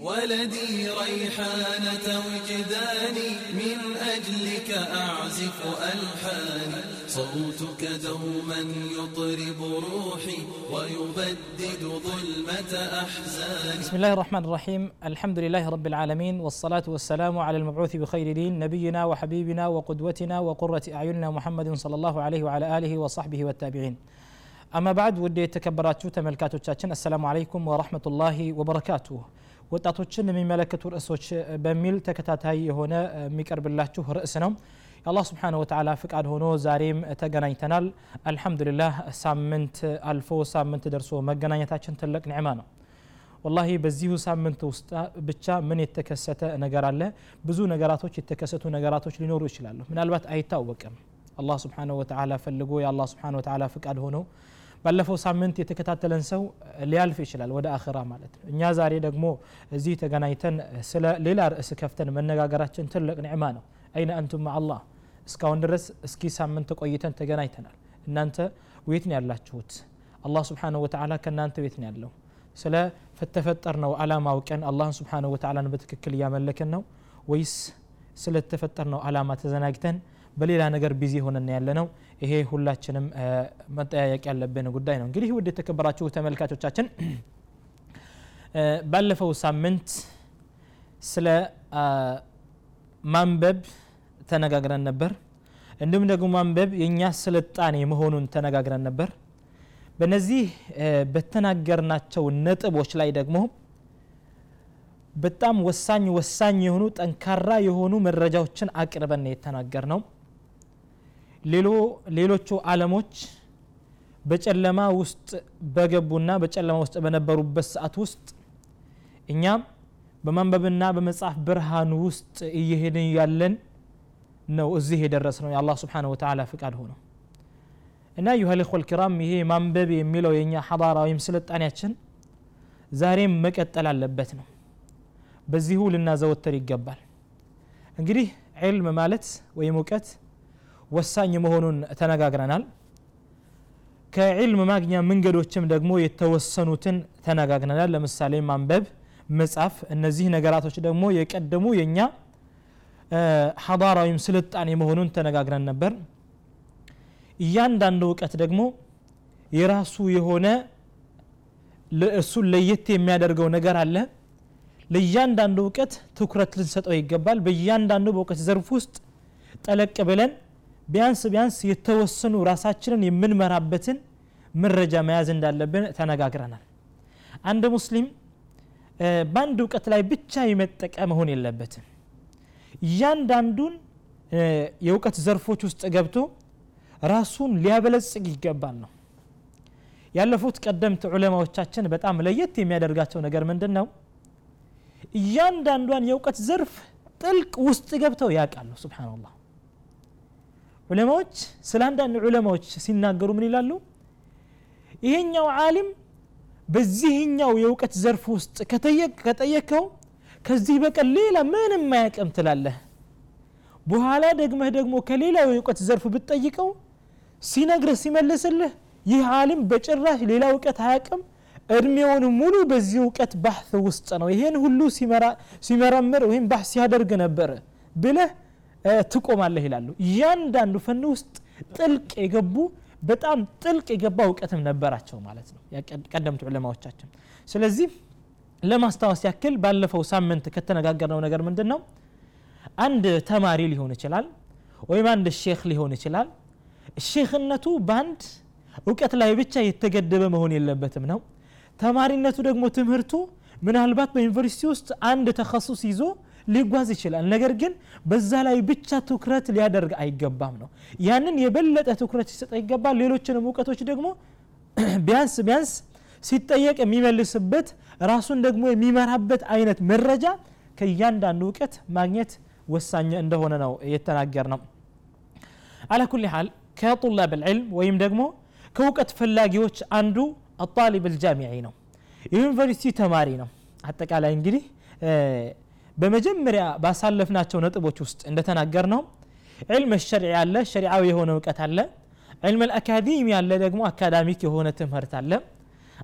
ولدي ريحانة وجداني من أجلك أعزف ألحاني صوتك دوما يطرب روحي ويبدد ظلمة أحزاني بسم الله الرحمن الرحيم. الحمد لله رب العالمين والصلاة والسلام على المبعوث بخير دين نبينا وحبيبنا وقدوتنا وقرة أعيننا محمد صلى الله عليه وعلى آله وصحبه والتابعين. أما بعد ودي تكبرات تملكات السلام عليكم ورحمة الله وبركاته. ወጣቶችን የሚመለከቱ ርዕሶች በሚል ተከታታይ የሆነ የሚቀርብላችሁ ርዕስ ነው የአላህ ስብሓን ወተላ ፍቃድ ሆኖ ዛሬም ተገናኝተናል አልሐምዱሊላህ ሳምንት አልፎ ሳምንት ደርሶ መገናኘታችን ትልቅ ኒዕማ ነው ወላሂ በዚሁ ሳምንት ውስጥ ብቻ ምን የተከሰተ ነገር አለ ብዙ ነገራቶች የተከሰቱ ነገራቶች ሊኖሩ ይችላሉ ምናልባት አይታወቅም አላህ ስብሓንሁ ወተላ ፈልጎ የአላህ ስብሓን ወተላ ፍቃድ ሆኖ ባለፈው ሳምንት የተከታተለን ሰው ሊያልፍ ይችላል ወደ አኽራ ማለት ነው እኛ ዛሬ ደግሞ እዚህ ተገናኝተን ስለ ሌላ ርዕስ ከፍተን መነጋገራችን ትልቅ ኒዕማ ነው አይነ አንቱም አላህ እስካሁን ድረስ እስኪ ሳምንት ቆይተን ተገናኝተናል እናንተ ቤት ነው ያላችሁት አላህ ስብሓንሁ ወተላ ከእናንተ ቤት ነው ያለው ስለ ፈተፈጠርነው አላማ አውቀን አላህን ስብሓንሁ ወተላን በትክክል እያመለክን ነው ወይስ ስለተፈጠርነው አላማ ተዘናግተን በሌላ ነገር ቢዚ ሆነን ያለ ነው ይሄ ሁላችንም መጠያየቅ ያለብን ጉዳይ ነው። እንግዲህ ውድ የተከበራችሁ ተመልካቾቻችን ባለፈው ሳምንት ስለ ማንበብ ተነጋግረን ነበር። እንዲሁም ደግሞ ማንበብ የእኛ ስልጣኔ መሆኑን ተነጋግረን ነበር። በነዚህ በተናገርናቸው ነጥቦች ላይ ደግሞ በጣም ወሳኝ ወሳኝ የሆኑ ጠንካራ የሆኑ መረጃዎችን አቅርበን የተናገር ነው ሌሎቹ አለሞች በጨለማ ውስጥ በገቡና በጨለማ ውስጥ በነበሩበት ሰዓት ውስጥ እኛም በማንበብና በመጽሐፍ ብርሃን ውስጥ እየሄድን ያለን ነው እዚህ የደረስ ነው የአላህ ስብሓን ወተላ ፍቃድ ሆነው እና ዩሀ ልኮል ኪራም ይሄ ማንበብ የሚለው የእኛ ሐዳራ ወይም ስልጣኔያችን ዛሬም መቀጠል አለበት ነው። በዚሁ ልናዘወተር ይገባል። እንግዲህ ዕልም ማለት ወይም እውቀት ወሳኝ መሆኑን ተነጋግረናል። ከዕልም ማግኛ መንገዶችም ደግሞ የተወሰኑትን ተነጋግረናል። ለምሳሌ ማንበብ መጻፍ እነዚህ ነገራቶች ደግሞ የቀደሙ የእኛ ሐዳራ ወይም ስልጣኔ መሆኑን ተነጋግረን ነበር። እያንዳንዱ እውቀት ደግሞ የራሱ የሆነ እሱን ለየት የሚያደርገው ነገር አለ። ለእያንዳንዱ እውቀት ትኩረት ልንሰጠው ይገባል። በእያንዳንዱ በእውቀት ዘርፍ ውስጥ ጠለቅ ብለን ቢያንስ ቢያንስ የተወሰኑ ራሳችንን የምንመራበትን መረጃ መያዝ እንዳለብን ተነጋግረናል። አንድ ሙስሊም በአንድ እውቀት ላይ ብቻ የመጠቀ መሆን የለበትም። እያንዳንዱን የእውቀት ዘርፎች ውስጥ ገብቶ ራሱን ሊያበለጽግ ይገባል ነው። ያለፉት ቀደምት ዑለማዎቻችን በጣም ለየት የሚያደርጋቸው ነገር ምንድን ነው እያንዳንዷን የእውቀት ዘርፍ ጥልቅ ውስጥ ገብተው ያውቃሉ። ስብናላህ ዑለማዎች ስለ አንዳንድ ዑለማዎች ሲናገሩ ምን ይላሉ? ይሄኛው ዓሊም በዚህኛው የእውቀት ዘርፍ ውስጥ ከጠየከው ከዚህ በቀር ሌላ ምንም አያቅም ትላለህ። በኋላ ደግመህ ደግሞ ከሌላው የእውቀት ዘርፍ ብትጠይቀው ሲነግርህ ሲመልስልህ ይህ ዓሊም በጭራሽ ሌላ እውቀት አያቅም እድሜውን ሙሉ በዚህ እውቀት ባሕት ውስጥ ነው። ይሄን ሁሉ ሲመረምር ወይም ባሕት ሲያደርግ ነበር ብለህ ትቆማለህ ይላሉ። እያንዳንዱ ፈን ውስጥ ጥልቅ የገቡ በጣም ጥልቅ የገባ እውቀትም ነበራቸው ማለት ነው ቀደምት ዑለማዎቻችን። ስለዚህ ለማስታወስ ያክል ባለፈው ሳምንት ከተነጋገርነው ነገር ምንድን ነው አንድ ተማሪ ሊሆን ይችላል ወይም አንድ ሼክ ሊሆን ይችላል። ሼክነቱ በአንድ እውቀት ላይ ብቻ የተገደበ መሆን የለበትም ነው። ተማሪነቱ ደግሞ ትምህርቱ ምናልባት በዩኒቨርሲቲ ውስጥ አንድ ተከሱስ ይዞ ሊጓዝ ይችላል። ነገር ግን በዛ ላይ ብቻ ትኩረት ሊያደርግ አይገባም ነው። ያንን የበለጠ ትኩረት ሊሰጠ ይገባል ሌሎችንም እውቀቶች ደግሞ ቢያንስ ቢያንስ ሲጠየቅ የሚመልስበት ራሱን ደግሞ የሚመራበት አይነት መረጃ ከእያንዳንዱ እውቀት ማግኘት ወሳኝ እንደሆነ ነው የተናገር ነው አላ ኩል ሓል ከጡላብ ልዕልም ወይም ደግሞ ከእውቀት ፈላጊዎች አንዱ አጣሊብ ልጃሚዒ ነው። የዩኒቨርሲቲ ተማሪ ነው። አጠቃላይ እንግዲህ በመጀመሪያ ባሳለፍናቸው ነጥቦች ውስጥ እንደተናገር ነው ዕልም ሸርዒ አለ ሸሪዓዊ የሆነ እውቀት አለ። ዕልም ልአካዲሚ ያለ ደግሞ አካዳሚክ የሆነ ትምህርት አለ።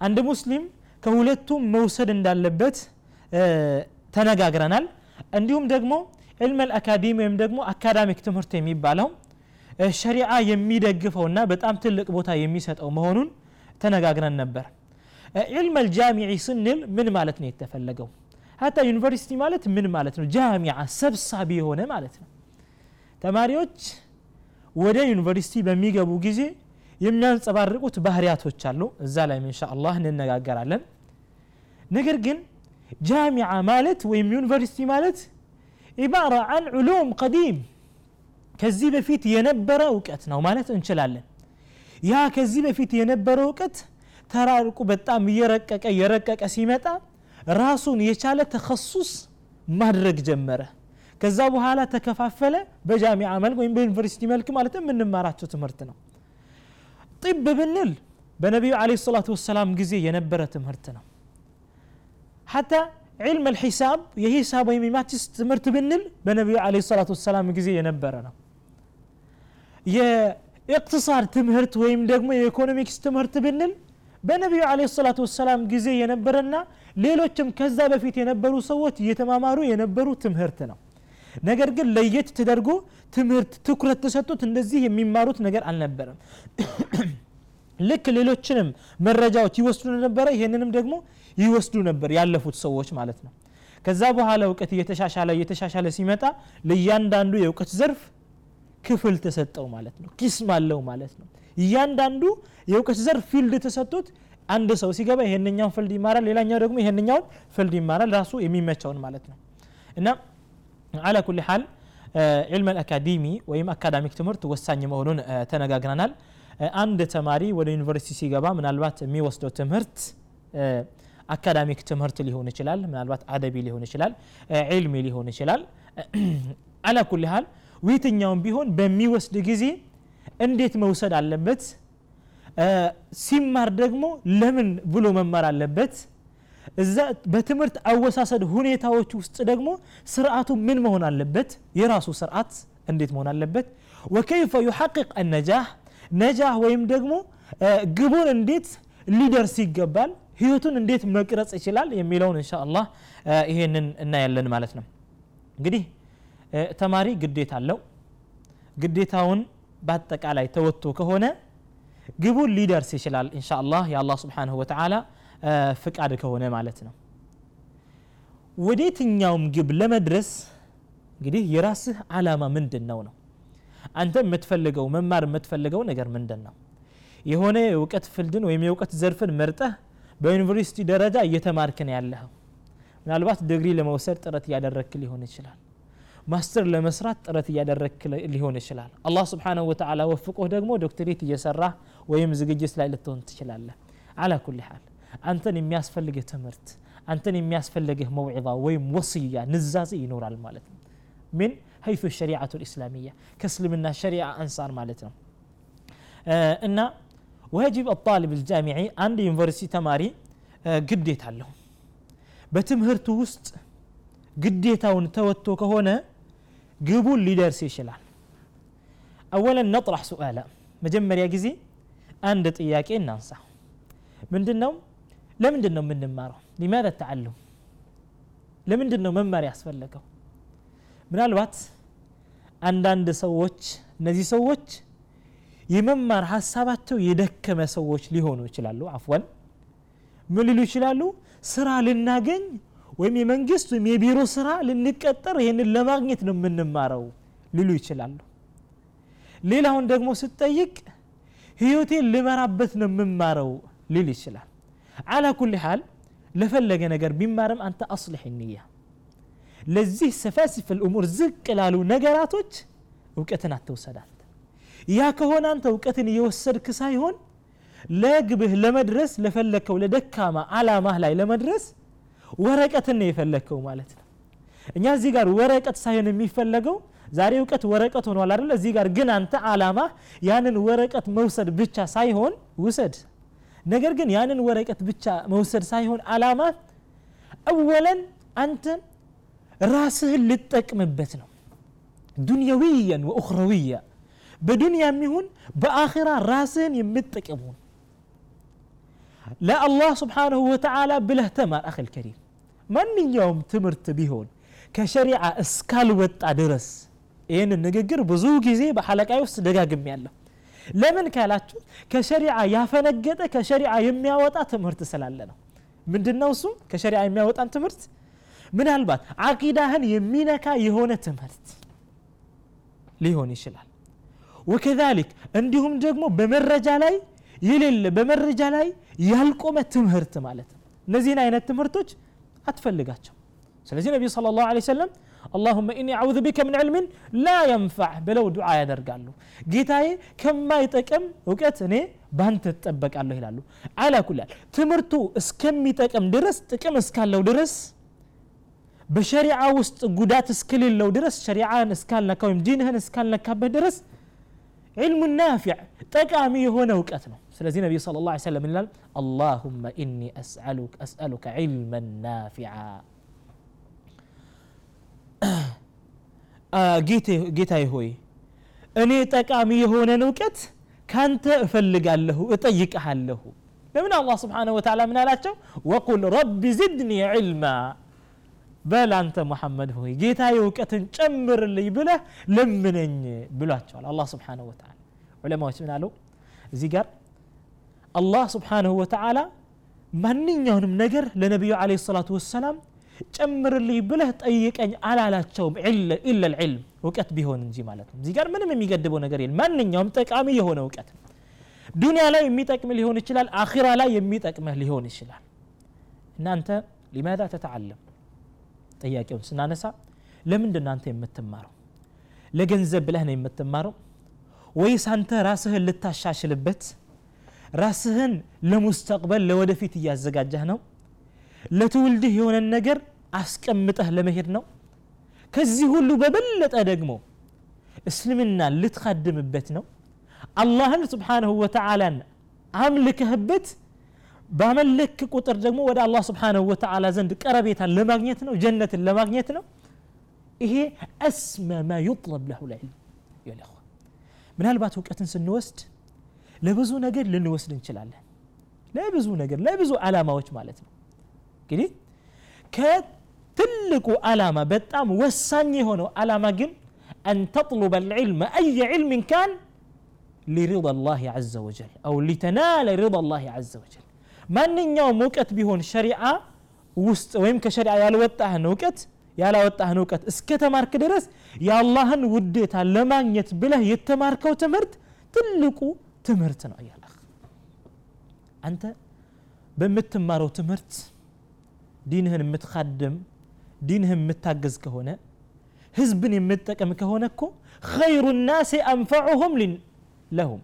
አንድ ሙስሊም ከሁለቱም መውሰድ እንዳለበት ተነጋግረናል። እንዲሁም ደግሞ ዕልም አልአካዴሚ ወይም ደግሞ አካዳሚክ ትምህርት የሚባለው ሸሪዓ የሚደግፈውና በጣም ትልቅ ቦታ የሚሰጠው መሆኑን ተነጋግረን ነበር። ዕልም አልጃሚዒ ስንል ምን ማለት ነው የተፈለገው ሀታ ዩኒቨርሲቲ ማለት ምን ማለት ነው? ጃሚዓ ሰብሳቢ የሆነ ማለት ነው። ተማሪዎች ወደ ዩኒቨርሲቲ በሚገቡ ጊዜ የሚያንጸባርቁት ባህሪያቶች አሉ። እዛ ላይ እንሻ አላህ እንነጋገራለን። ነገር ግን ጃሚዓ ማለት ወይም ዩኒቨርሲቲ ማለት ኢባራ አን ዑሉም ቀዲም ከዚህ በፊት የነበረ እውቀት ነው ማለት እንችላለን። ያ ከዚህ በፊት የነበረ እውቀት ተራርቁ በጣም እየረቀቀ እየረቀቀ ሲመጣ ራሱን የቻለ ተከሱስ ማድረግ ጀመረ ከዛ በኋላ ተከፋፈለ በጃሚዓ መልክ ወይም በዩኒቨርሲቲ መልክ ማለት የምንማራቸው ትምህርት ነው ጢብ ብንል በነቢዩ አለ ሰላቱ ወሰላም ጊዜ የነበረ ትምህርት ነው ሐታ ዕልም አልሒሳብ የሂሳብ ወይም የማቲስ ትምህርት ብንል በነቢዩ አለ ሰላቱ ወሰላም ጊዜ የነበረ ነው የእቅትሳድ ትምህርት ወይም ደግሞ የኢኮኖሚክስ ትምህርት ብንል በነቢዩ አለ ሰላቱ ወሰላም ጊዜ የነበረና ሌሎችም ከዛ በፊት የነበሩ ሰዎች እየተማማሩ የነበሩ ትምህርት ነው። ነገር ግን ለየት ተደርጎ ትምህርት ትኩረት ተሰጡት እንደዚህ የሚማሩት ነገር አልነበረም። ልክ ሌሎችንም መረጃዎች ይወስዱ ነበረ ይህንንም ደግሞ ይወስዱ ነበር ያለፉት ሰዎች ማለት ነው። ከዛ በኋላ እውቀት እየተሻሻለ እየተሻሻለ ሲመጣ ለእያንዳንዱ የእውቀት ዘርፍ ክፍል ተሰጠው ማለት ነው። قسم አለው ማለት ነው። እያንዳንዱ የእውቀት ዘርፍ field ተሰጡት አንድ ሰው ሲገባ ይሄንኛውን field ይማራል ሌላኛው ደግሞ ይሄንኛውን field ይማራል ራሱ የሚመቸውን ማለት ነው። እና على كل حال علم الأكاديمي ወይም academic ትምህርት ወሳኝ መሆኑን ተነጋግረናል። አንድ ተማሪ ወደ ዩኒቨርሲቲ ሲገባ ምናልባት የሚወስደው ትምህርት academic ትምህርት ሊሆን ይችላል ምናልባት أدبي ሊሆን ይችላል علمي ሊሆን ይችላል። على كل حال ቢሆን በሚወስድ ጊዜ እንዴት መውሰድ አለበት ሲማር ደግሞ ለምን ብሎ መማር አለበት? እዛ በትምህርት አወሳሰድ ሁኔታዎች ውስጥ ደግሞ ስርዓቱ ምን መሆን አለበት? የራሱ ስርዓት እንዴት መሆን አለበት? ወከይፈ ዩሐቅቅ አነጃህ ነጃህ ወይም ደግሞ ግቡን እንዴት ሊደርስ ይገባል? ህይወቱን እንዴት መቅረጽ ይችላል? የሚለውን እንሻ አላህ ይሄንን እናያለን ማለት ነው። እንግዲህ ተማሪ ግዴታ አለው። ግዴታውን በአጠቃላይ ተወጥቶ ከሆነ ግቡን ሊደርስ ይችላል እንሻ አላህ የአላህ ስብሓንሁ ፍቃድ ከሆነ ማለት ነው። ወደ የትኛውም ግብ ለመድረስ እንግዲህ የራስህ አላማ ምንድን ነው? ነው አንተ የምትፈልገው መማር የምትፈልገው ነገር ምንድን ነው የሆነ የእውቀት ፍልድን ወይም የእውቀት ዘርፍን መርጠህ በዩኒቨርሲቲ ደረጃ እየተማርክ ነው ያለኸው። ምናልባት ድግሪ ለመውሰድ ጥረት እያደረግክ ሊሆን ይችላል ማስተር ለመስራት ጥረት እያደረግክ ሊሆን ይችላል አላህ ስብሓንሁ ወተዓላ ወፍቆህ ደግሞ ዶክተሬት እየሰራህ ወይም ዝግጅት ላይ ልትሆን ትችላለህ አላ ኩል ሓል አንተን የሚያስፈልግህ ትምህርት አንተን የሚያስፈልግህ መውዒዛ ወይም ወስያ ንዛዜ ይኖራል ማለት ነው ምን ሀይቱ ሸሪዓቱ ልእስላሚያ ከእስልምና ሸሪዓ አንሳር ማለት ነው እና ወጅብ አጣልብ ልጃሚዒ አንድ ዩኒቨርሲቲ ተማሪ ግዴታ አለው በትምህርቱ ውስጥ ግዴታውን ተወጥቶ ከሆነ ግቡን ሊደርስ ይችላል። አወለን ነጥራሕ ሱአላ። መጀመሪያ ጊዜ አንድ ጥያቄ እናንሳ። ምንድን ነው ለምንድን ነው የምንማረው? ሊማذا ተዓሉም? ለምንድን ነው መማር ያስፈለገው? ምናልባት አንዳንድ ሰዎች እነዚህ ሰዎች የመማር ሀሳባቸው የደከመ ሰዎች ሊሆኑ ይችላሉ። አፍወን ምን ሊሉ ይችላሉ? ስራ ልናገኝ ወይም የመንግስት ወይም የቢሮ ስራ ልንቀጠር ይህንን ለማግኘት ነው የምንማረው ሊሉ ይችላሉ ሌላውን ደግሞ ስጠይቅ ህይወቴን ልመራበት ነው የምማረው ሊል ይችላል አላ ኩል ሓል ለፈለገ ነገር ቢማርም አንተ አስልሕ ንያ ለዚህ ሰፋሲፍ ልእሙር ዝቅ ላሉ ነገራቶች እውቀትን አትውሰድ አንተ ያ ከሆነ አንተ እውቀትን እየወሰድክ ሳይሆን ለግብህ ለመድረስ ለፈለግከው ለደካማ አላማህ ላይ ለመድረስ ወረቀትን ነው የፈለግከው ማለት ነው እኛ እዚህ ጋር ወረቀት ሳይሆን የሚፈለገው ዛሬ እውቀት ወረቀት ሆኗል አይደለ እዚህ ጋር ግን አንተ አላማ ያንን ወረቀት መውሰድ ብቻ ሳይሆን ውሰድ ነገር ግን ያንን ወረቀት ብቻ መውሰድ ሳይሆን አላማ አወለን አንተ ራስህን ልጠቅምበት ነው ዱንያዊያን ወኡኽረዊያ በዱንያም ይሁን በአኺራ ራስህን የምትጠቅሙን ለአላህ ስብሓንሁ ወተዓላ ብለህ ተማር አኺ ልከሪም ማንኛውም ትምህርት ቢሆን ከሸሪዓ እስካልወጣ ድረስ ይህንን ንግግር ብዙ ጊዜ በሐለቃይ ውስጥ ደጋግም ያለሁ ለምን ካላችሁ ከሸሪዓ ያፈነገጠ ከሸሪዓ የሚያወጣ ትምህርት ስላለ ነው። ምንድን ነው እሱ? ከሸሪዓ የሚያወጣን ትምህርት? ምናልባት አቂዳህን የሚነካ የሆነ ትምህርት ሊሆን ይችላል። ወከዛሊክ እንዲሁም ደግሞ በመረጃ ላይ የሌለ በመረጃ ላይ ያልቆመ ትምህርት ማለት ነው። እነዚህን አይነት ትምህርቶች አትፈልጋቸው። ስለዚህ ነቢዩ ስለ ላሁ ሰለም አላሁመ ኢኒ አዑዝ ቢከ ምን ዕልምን ላ የንፋዕ ብለው ዱዓ ያደርጋሉ። ጌታዬ ከማይጠቅም እውቀት እኔ ባንተ ትጠበቃለሁ ይላሉ። አላ ኩላል ትምህርቱ እስከሚጠቅም ድረስ ጥቅም እስካለው ድረስ በሸሪዓ ውስጥ ጉዳት እስከሌለው ድረስ ሸሪዓን እስካልነካ ወይም ዲንህን እስካልነካበት ድረስ ዒልሙ ናፊዕ ጠቃሚ የሆነ እውቀት ነው። ስለዚህ ነቢዩ ስለ ላ ሰለም ይላል? አላሁመ ኢኒ አስአሉከ ዒልመን ናፊዓ ጌታዬ ሆይ እኔ ጠቃሚ የሆነን እውቀት ካንተ እፈልጋለሁ እጠይቀሃለሁ ለምን አላህ ስብሓንሁ ወተዓላ ምን አላቸው? ወቁል ረቢ ዝድኒ ዒልማ. በል አንተ ሙሐመድ ሆይ ጌታዬ እውቀትን ጨምርልኝ ብለህ ለምነኝ ብሏቸዋል አላህ ስብሓንሁ ወተዓላ። ዑለማዎች ምን አለው እዚህ ጋር አላህ ስብሓንሁ ወተዓላ ማንኛውንም ነገር ለነቢዩ ለ ሰላቱ ወሰላም ጨምርልኝ ብለህ ጠይቀኝ አላላቸውም ኢለ ልዕልም እውቀት ቢሆን እንጂ ማለት ነው እዚህ ጋር ምንም የሚገድበው ነገር የለም ማንኛውም ጠቃሚ የሆነ እውቀት ነው ዱንያ ላይ የሚጠቅምህ ሊሆን ይችላል አኺራ ላይ የሚጠቅምህ ሊሆን ይችላል እናንተ ሊማዛ ተተዓለም ጥያቄውን ስናነሳ ለምንድን አንተ የምትማረው ለገንዘብ ብለህ ነው የምትማረው ወይስ አንተ ራስህን ልታሻሽልበት ራስህን ለሙስተቅበል ለወደፊት እያዘጋጀህ ነው ለትውልድህ የሆነን ነገር አስቀምጠህ ለመሄድ ነው ከዚህ ሁሉ በበለጠ ደግሞ እስልምና ልትካድምበት ነው አላህን ስብሓንሁ ወተዓላን አምልከህበት ባመለክ ቁጥር ደግሞ ወደ አላህ ስብሓንሁ ወተዓላ ዘንድ ቀረቤታን ለማግኘት ነው ጀነትን ለማግኘት ነው ይሄ አስመ ማ ዩጥለብ ለሁ ልዕልም ምናልባት እውቀትን ስንወስድ ለብዙ ነገር ልንወስድ እንችላለን ለብዙ ነገር ለብዙ ዓላማዎች ማለት ነው እንግዲህ ከትልቁ ዓላማ በጣም ወሳኝ የሆነው ዓላማ ግን أن تطلب العلم أي علم كان لرضا الله عز وجل أو لتنال رضا الله عز وجل ማንኛውም እውቀት ቢሆን ሸሪዓ ውስጥ ወይም ከሸሪዓ ያልወጣህን እውቀት ያላወጣህን እውቀት እስከ ተማርክ ድረስ የአላህን ውዴታ ለማግኘት ብለህ የተማርከው ትምህርት ትልቁ ትምህርት ነው እያለ አንተ በምትማረው ትምህርት ዲንህን የምትካድም ዲንህን የምታገዝ ከሆነ ህዝብን የምትጠቅም ከሆነ እኮ ኸይሩ ናሴ አንፈዑሁም ለሁም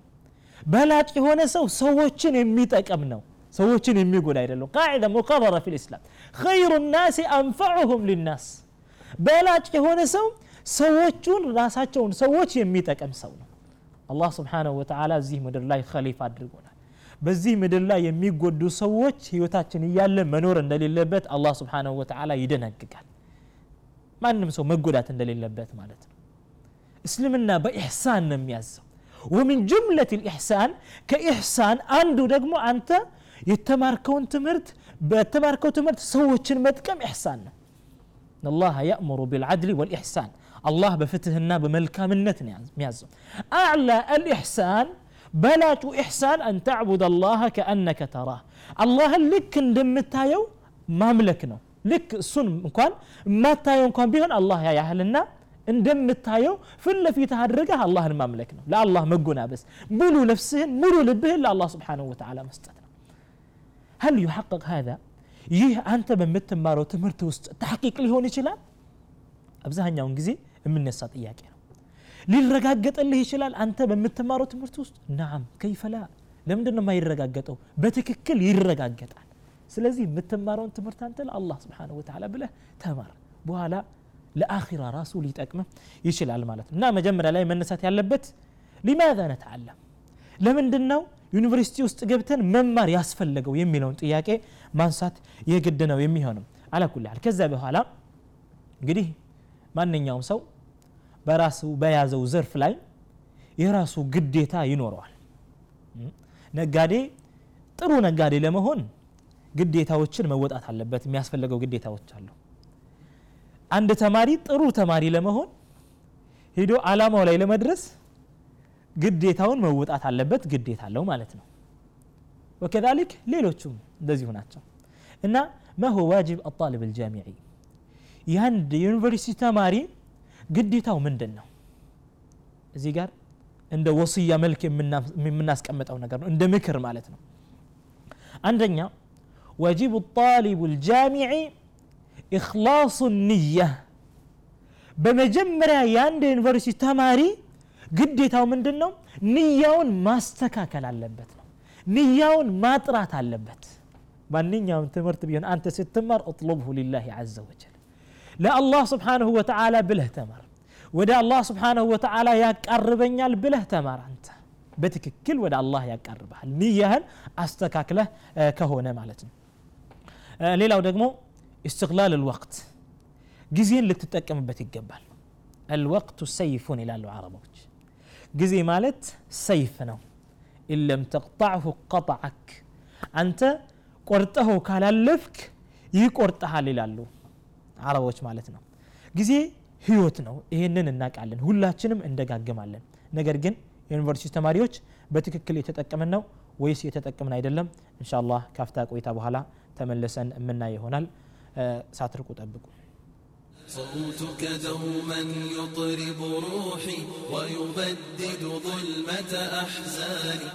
በላጭ የሆነ ሰው ሰዎችን የሚጠቅም ነው ሰዎችን የሚጎዳ አይደለም ቃዒዳ ሙቀረረ ፊ ልእስላም ኸይሩ ናሴ አንፈዑሁም ሊናስ በላጭ የሆነ ሰው ሰዎቹን ራሳቸውን ሰዎች የሚጠቅም ሰው ነው አላህ ስብሓንሁ ወተላ እዚህ ምድር ላይ ከሊፍ አድርጎናል በዚህ ምድር ላይ የሚጎዱ ሰዎች ህይወታችን እያለ መኖር እንደሌለበት አላህ ስብሓንሁ ወተላ ይደነግጋል ማንም ሰው መጎዳት እንደሌለበት ማለት ነው እስልምና በኢሕሳን ነው የሚያዘው ወምን ጅምለት ልኢሕሳን ከኢሕሳን አንዱ ደግሞ አንተ የተማርከውን ትምህርት በተማርከው ትምህርት ሰዎችን መጥቀም ኢሕሳን ነው አላህ ያእምሩ ብልዓድሊ ወልኢሕሳን بالعدل والإحسان الله بفتهنا بملكامنت ميازو أعلى الإحسان بلاج إحسان أن تعبد الله كأنك تراه الله لك اندمتايو مملكنا لك السن እንኳን ማታየው እንኳን ቢሆን አላህ ያያህልና እንደምታየው ፊት ለፊት አድርገህ አላህን ማምለክ ነው ለአላህ መጎናበስ ሙሉ ነፍስህን ሙሉ ልብህን ለአላህ ስብሓንሁ ወተዓላ መስጠት ነው هل يحقق هذا ይህ አንተ በምትማረው ትምህርት ውስጥ ተሐቂቅ ሊሆን ይችላል አብዛኛውን ጊዜ የምነሳ ጥያቄ ነው ሊረጋገጥልህ ይችላል አንተ በምትማረው ትምህርት ውስጥ ናም ከይፈላ ለምንድን ነው የማይረጋገጠው በትክክል ይረጋገጣል ስለዚህ የምትማረውን ትምህርት አንተ ለአላህ ስብሓን ወተላ ብለህ ተማር በኋላ ለአኺራ ራሱ ሊጠቅም ይችላል ማለት ነው እና መጀመሪያ ላይ መነሳት ያለበት ሊማዛ ነተዓለም ለምንድን ነው ዩኒቨርሲቲ ውስጥ ገብተን መማር ያስፈለገው የሚለውን ጥያቄ ማንሳት የግድ ነው የሚሆንም አላኩልል ከዛ በኋላ እንግዲህ ማንኛውም ሰው በራሱ በያዘው ዘርፍ ላይ የራሱ ግዴታ ይኖረዋል። ነጋዴ ጥሩ ነጋዴ ለመሆን ግዴታዎችን መወጣት አለበት። የሚያስፈልገው ግዴታዎች አሉ። አንድ ተማሪ ጥሩ ተማሪ ለመሆን ሄዶ አላማው ላይ ለመድረስ ግዴታውን መወጣት አለበት። ግዴታ አለው ማለት ነው። ወከዛሊክ ሌሎቹም እንደዚሁ ናቸው እና መሆ ዋጅብ አጣልብ አልጃሚዒ የአንድ ዩኒቨርሲቲ ተማሪ ግዴታው ምንድን ነው እዚህ ጋር እንደ وصية መልክ የምናስቀምጠው ነገር ነው እንደ ምክር ማለት ነው አንደኛ واجب الطالب الجامعي إخلاص النية በመጀመሪያ የአንድ ዩኒቨርሲቲ ተማሪ ግዴታው ምንድን ነው ንያውን ማስተካከል አለበት ነው ንያውን ማጥራት አለበት ማንኛውም ትምህርት ቢሆን አንተ ስትማር اطلبه لله عز وجل لا الله سبحانه وتعالى بله تمر. ودا الله سبحانه وتعالى يا قربنيا بله تمر انت بتككل ودا الله يا قربها نيهن استكاكله كهونة معناتن ليلا ودقمو استغلال الوقت جزين لتتكم بتجبل الوقت سيف إلى العربوج جزي مالت سيفنا ان لم تقطعه قطعك انت قرته كالالفك يقرطها للالو አረቦች ማለት ነው ጊዜ ህይወት ነው ይህንን እናውቃለን ሁላችንም እንደጋግማለን ነገር ግን የዩኒቨርሲቲ ተማሪዎች በትክክል የተጠቀምን ነው ወይስ የተጠቀምን አይደለም እንሻ አላህ ካፍታ ቆይታ በኋላ ተመልሰን የምናይ ይሆናል ሳትርቁ ጠብቁ صوتك دوما يطرب روحي ويبدد ظلمة أحزاني